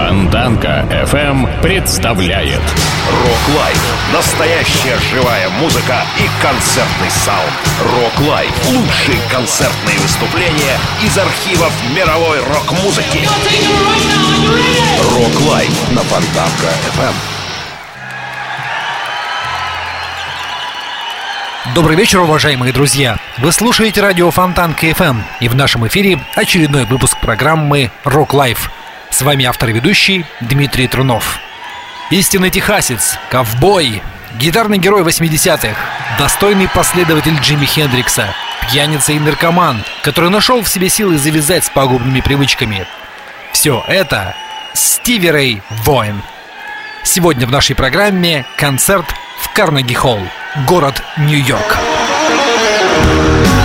Фонтанка FM представляет Rock Life. Настоящая живая музыка и концертный саунд. Rock Life. Лучшие концертные выступления из архивов мировой рок-музыки. Rock Life на Фонтанка FM. Добрый вечер, уважаемые друзья! Вы слушаете радио Фонтанка FM, и в нашем эфире очередной выпуск программы Rock Life. С вами автор и ведущий Дмитрий Трунов. Истинный техасец, ковбой, гитарный герой 80-х, достойный последователь Джимми Хендрикса, пьяница и наркоман, который нашел в себе силы завязать с пагубными привычками. Все это Стиви Рэй Воин. Сегодня в нашей программе концерт в Карнеги-Холл, город Нью-Йорк. Fontanka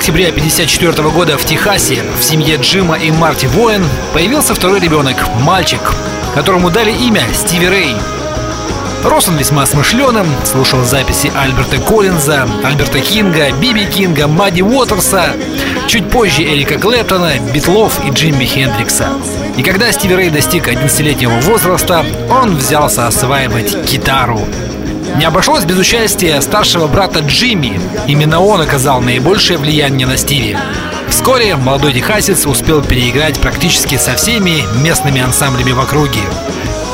октября 1954 года в Техасе в семье Джима и Марти Воин появился второй ребенок, мальчик, которому дали имя Стиви Рэй. Рос он весьма смышленым, слушал записи Альберта Коллинза, Альберта Кинга, Биби Кинга, Мадди Уотерса, чуть позже Эрика Клэптона, Битлов и Джимми Хендрикса. И когда Стиви Рэй достиг 11-летнего возраста, он взялся осваивать гитару. Не обошлось без участия старшего брата Джимми. Именно он оказал наибольшее влияние на Стиви. Вскоре молодой техасец успел переиграть практически со всеми местными ансамблями в округе.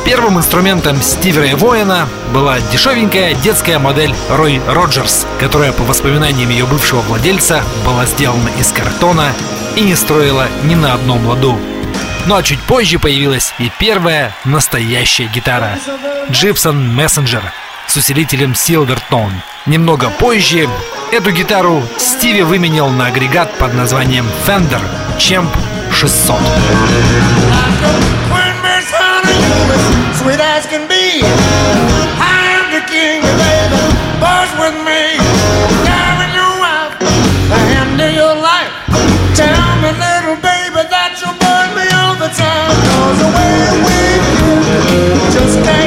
Первым инструментом Стивера и Воина была дешевенькая детская модель Рой Роджерс, которая, по воспоминаниям ее бывшего владельца, была сделана из картона и не строила ни на одном ладу. Ну а чуть позже появилась и первая настоящая гитара – Gibson Messenger – усилителем Silvertone. Немного позже эту гитару Стиви выменял на агрегат под названием Fender Champ 600. Tell me,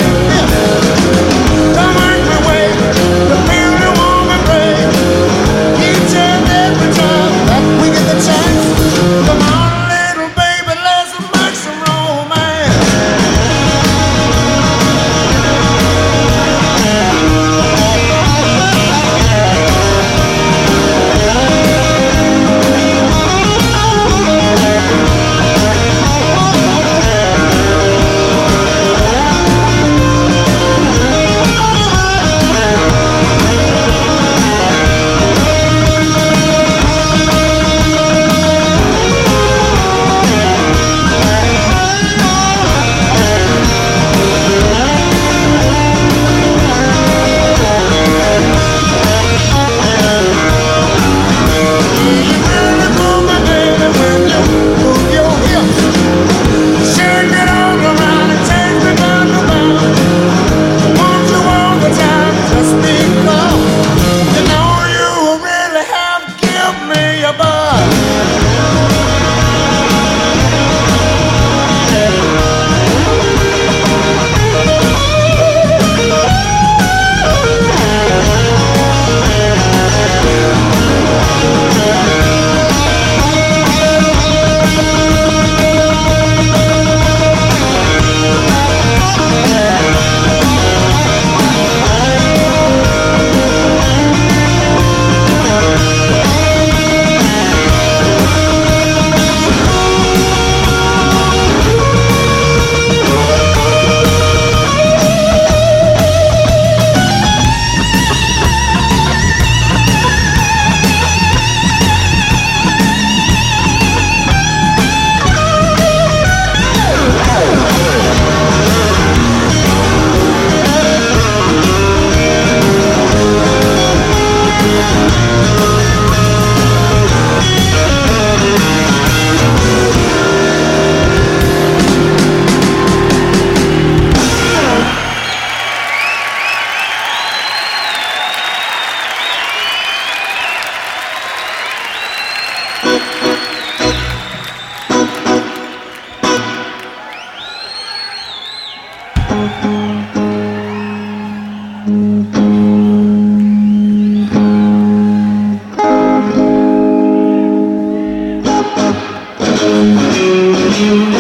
you.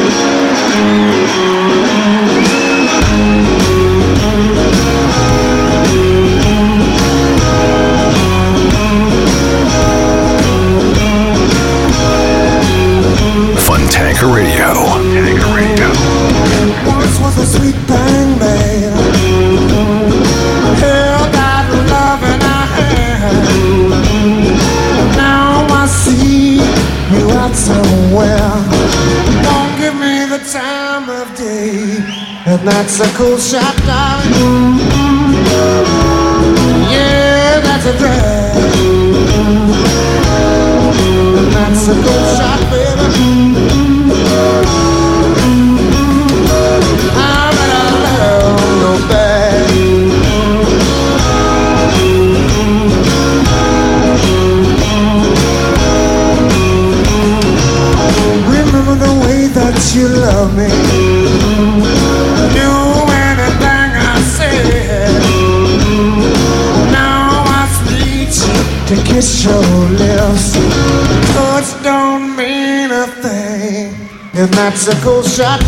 bicycle shot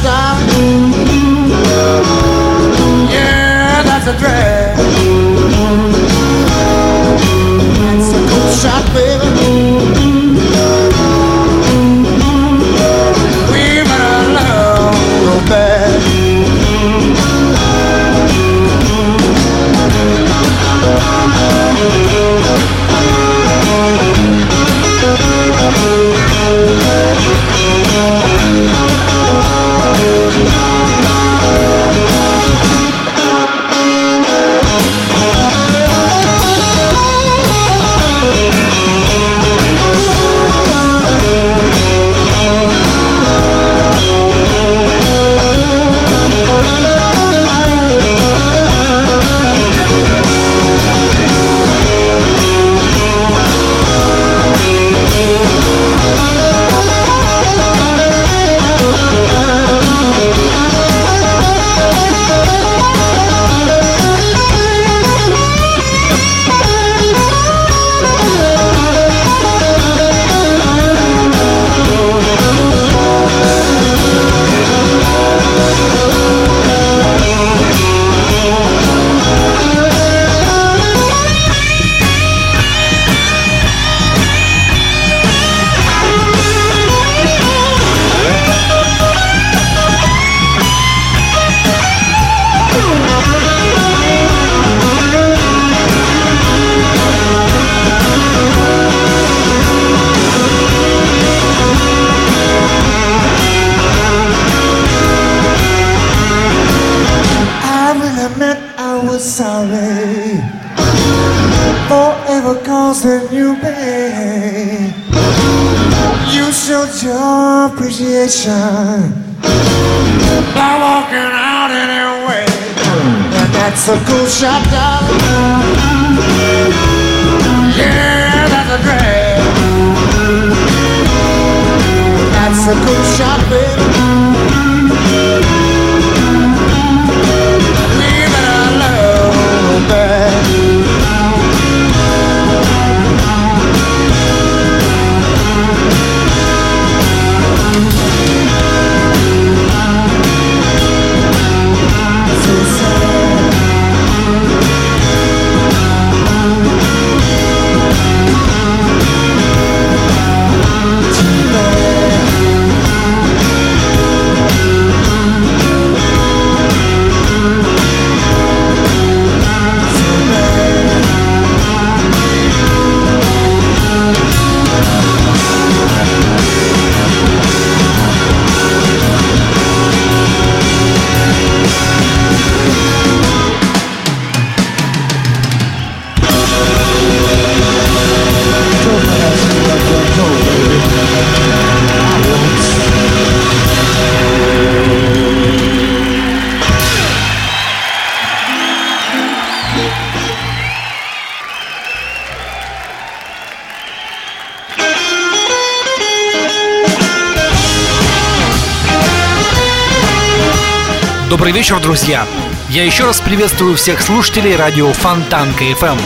Добрый вечер, друзья! Я еще раз приветствую всех слушателей радио Фонтан КФМ. Эм.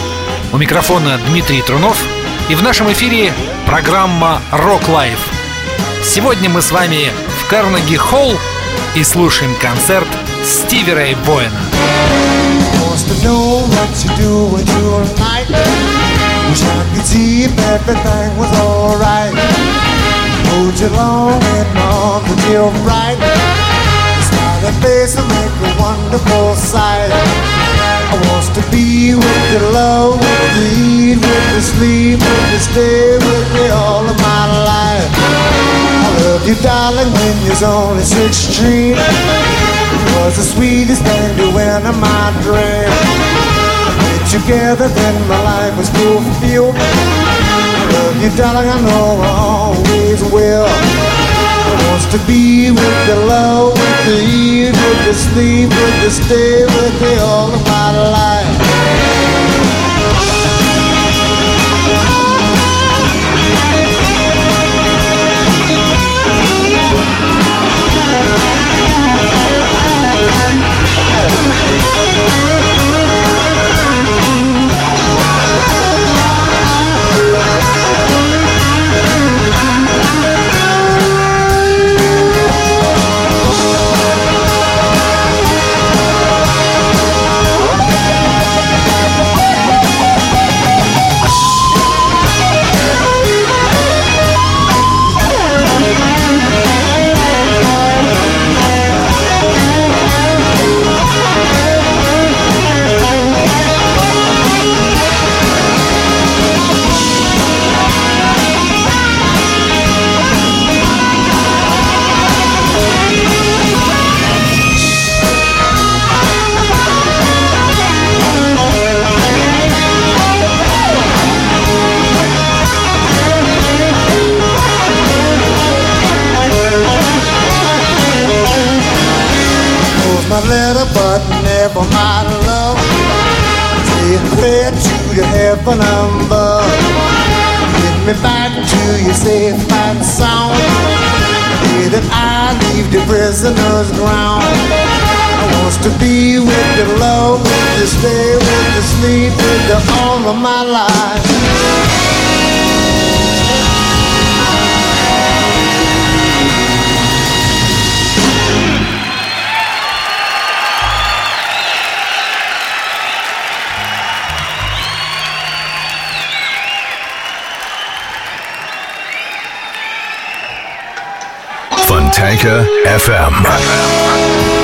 У микрофона Дмитрий Трунов и в нашем эфире программа Rock Life. Сегодня мы с вами в Карнеги Холл и слушаем концерт Стиви Рэй Боэна. Hold you long and on the deal. the face will make a wonderful sight. I want to be with you, love, with you, eat, with you, sleep, with you, stay with you all of my life. I love you, darling, when you're only 16. It was the sweetest thing to win in my dream. We together, then my life was fulfilled. I love you, darling, I know I always will. Wants to be with the love, with the eat, with the sleep, with the stay, with the all of my life. Tanka FM.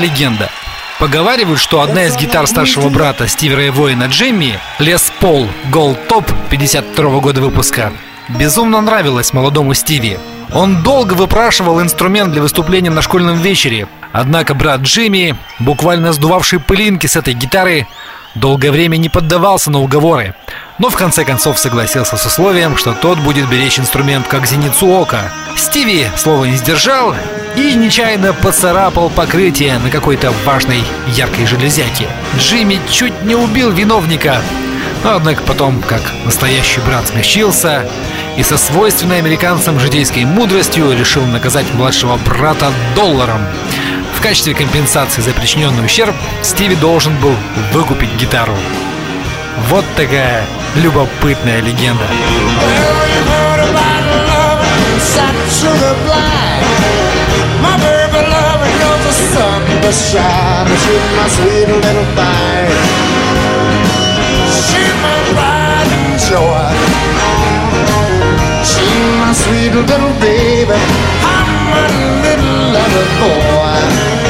Легенда. Поговаривают, что одна из гитар старшего брата Стиви Рэй Воина Джемми, Les Paul Gold Top 52 года выпуска, безумно нравилась молодому Стиви. Он долго выпрашивал инструмент для выступления на школьном вечере, однако брат Джимми, буквально сдувавший пылинки с этой гитары, долгое время не поддавался на уговоры, но в конце концов согласился с условием, что тот будет беречь инструмент как зеницу ока. Стиви слово не сдержал и нечаянно поцарапал покрытие на какой-то важной яркой железяке. Джимми чуть не убил виновника, но однако потом, как настоящий брат, смягчился и со свойственной американцам житейской мудростью решил наказать младшего брата долларом. В качестве компенсации за причиненный ущерб Стиви должен был выкупить гитару. Вот такая любопытная легенда. Sweet little baby. I'm a little lover boy.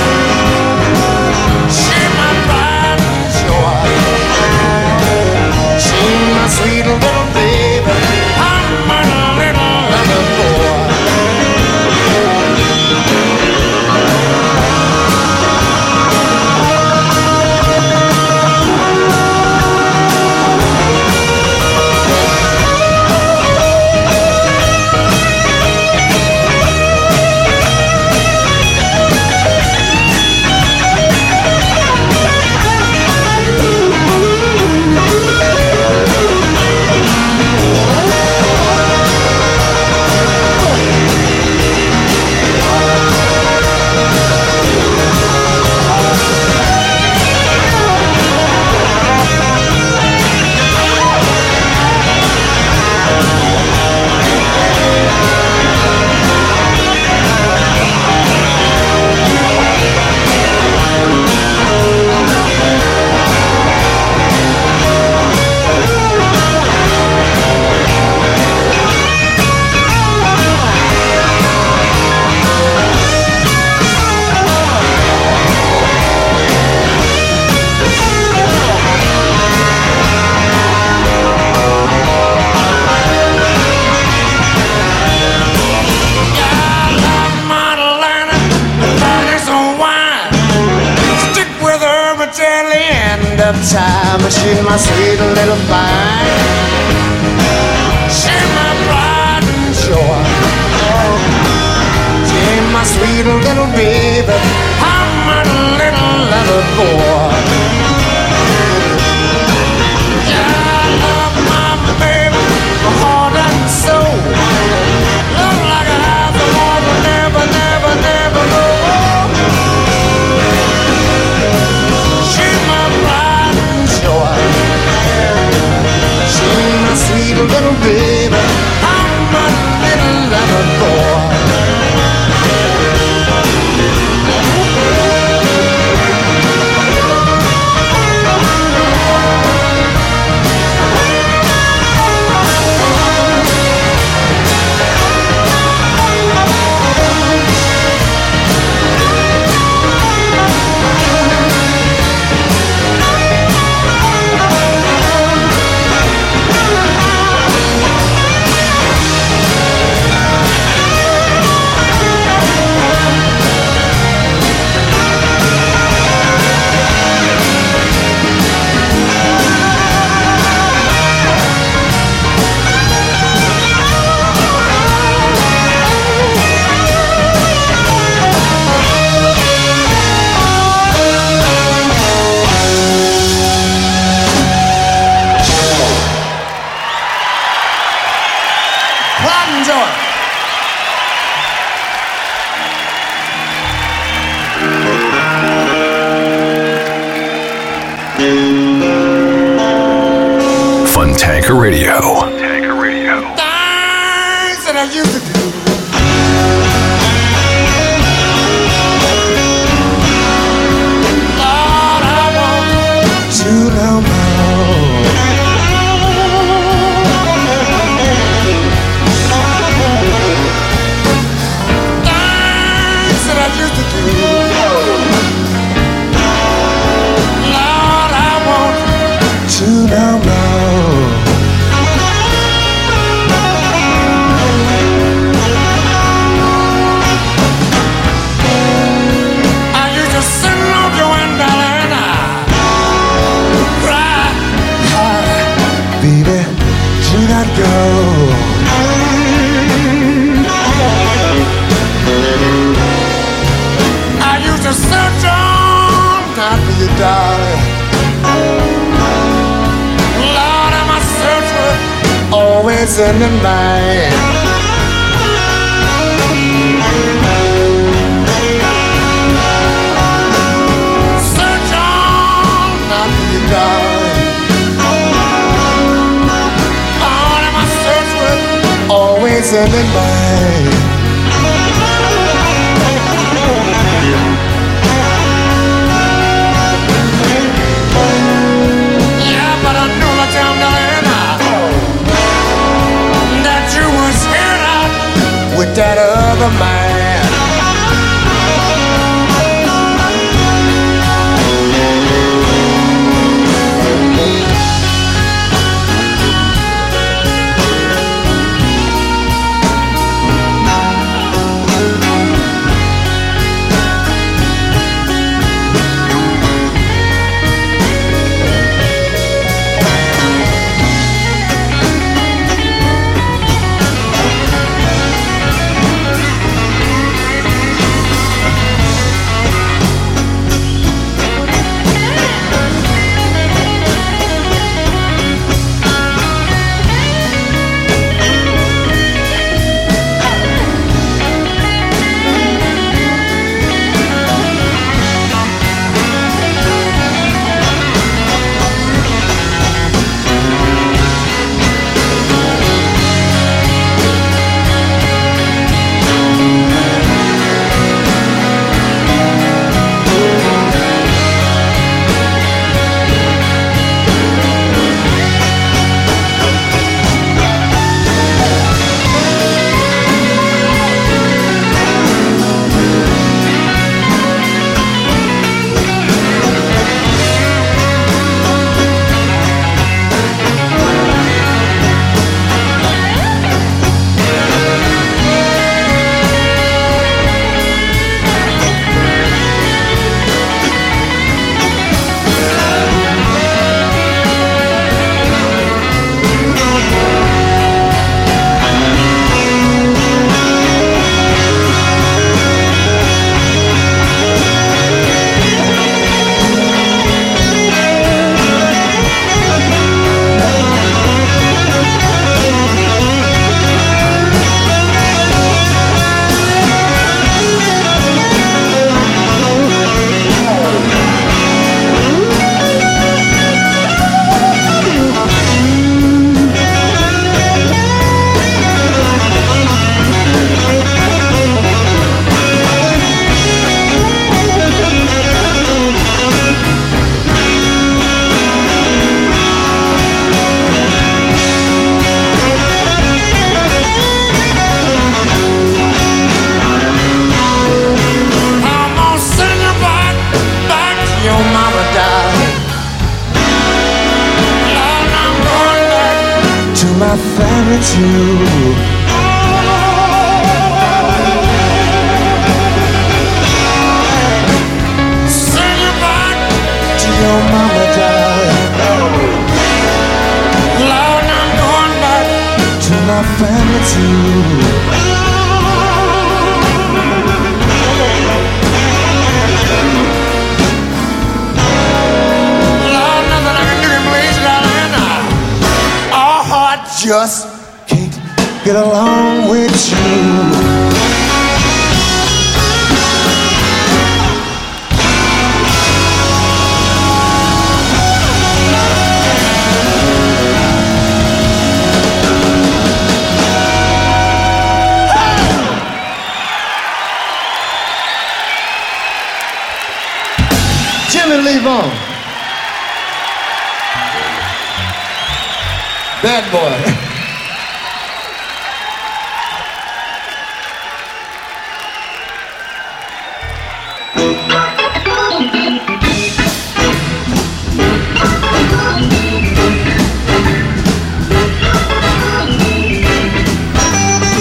Bad boy.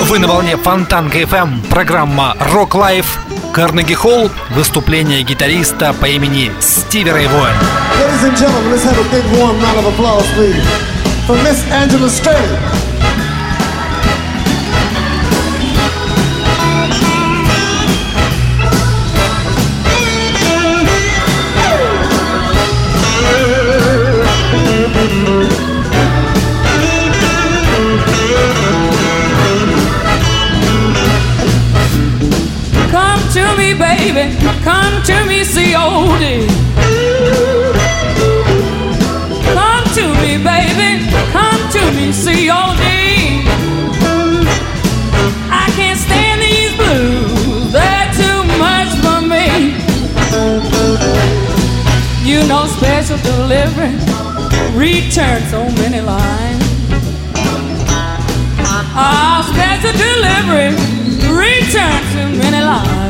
Вы на волне Фонтанка FM, программа Rock Life, Карнеги Холл, выступление гитариста по имени Стиви Рэй Воин. Ladies and gentlemen, let's have a big warm round of applause, please, from Miss Angela Strait. turned so many lines. Ah, special delivery Return so many lines.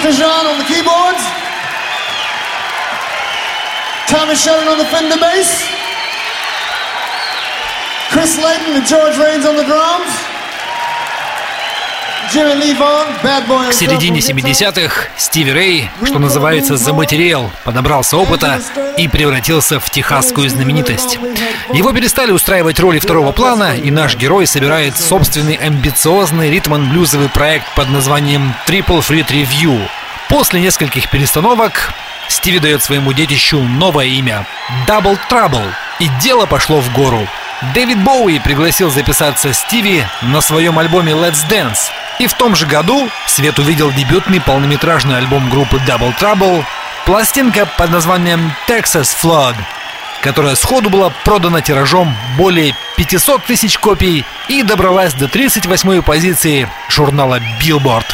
Artisan on the keyboards. Tommy Shannon on the Fender bass. Chris Layton and George Rains on the drums. К середине 70-х Стиви Рэй, что называется, заматериал, подобрался опыта и превратился в техасскую знаменитость. Его перестали устраивать роли второго плана, и наш герой собирает собственный амбициозный ритм-блюзовый проект под названием Triple Fleet Review. После нескольких перестановок Стиви дает своему детищу новое имя — Double Trouble, и дело пошло в гору. Дэвид Боуи пригласил записаться Стиви на своем альбоме Let's Dance, и в том же году свет увидел дебютный полнометражный альбом группы Double Trouble, пластинка под названием Texas Flood, которая сходу была продана тиражом более 500 тысяч копий и добралась до 38-й позиции журнала Billboard.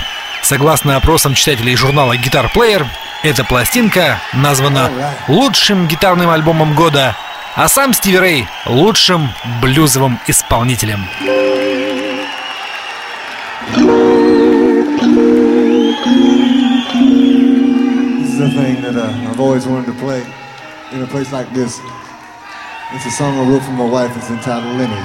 Согласно опросам читателей журнала Guitar Player, эта пластинка названа лучшим гитарным альбомом года, а сам Стиви Рэй — лучшим блюзовым исполнителем. A thing that uh, I've always wanted to play in a place like this. It's a song I wrote for my wife. It's entitled Lenny.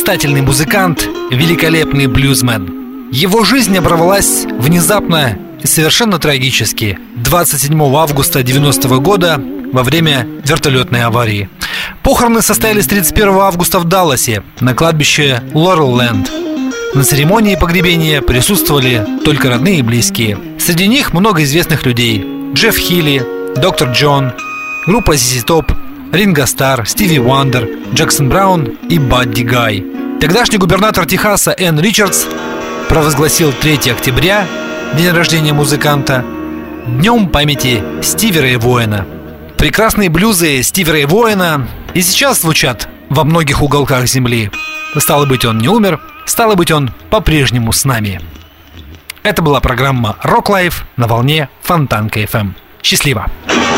Блистательный музыкант, великолепный блюзмен. Его жизнь оборвалась внезапно и совершенно трагически 27 августа 90 года во время вертолетной аварии. Похороны состоялись 31 августа в Далласе на кладбище Лорелленд. На церемонии погребения присутствовали только родные и близкие. Среди них много известных людей. Джефф Хилли, Доктор Джон, группа ZZ Top, Ринго Стар, Стиви Уандер, Джексон Браун и Бадди Гай. Тогдашний губернатор Техаса Энн Ричардс провозгласил 3 октября, день рождения музыканта, днем памяти Стивера и Воина. Прекрасные блюзы Стивера и Воина и сейчас звучат во многих уголках земли. Стало быть, он не умер, стало быть, он по-прежнему с нами. Это была программа Rock Life на волне Фонтанка FM. Счастливо!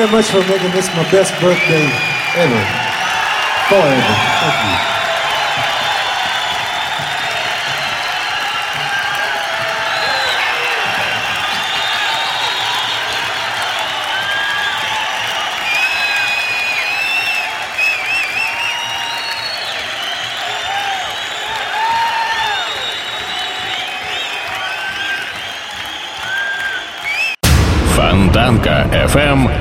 very much for making this my best birthday ever. Forever.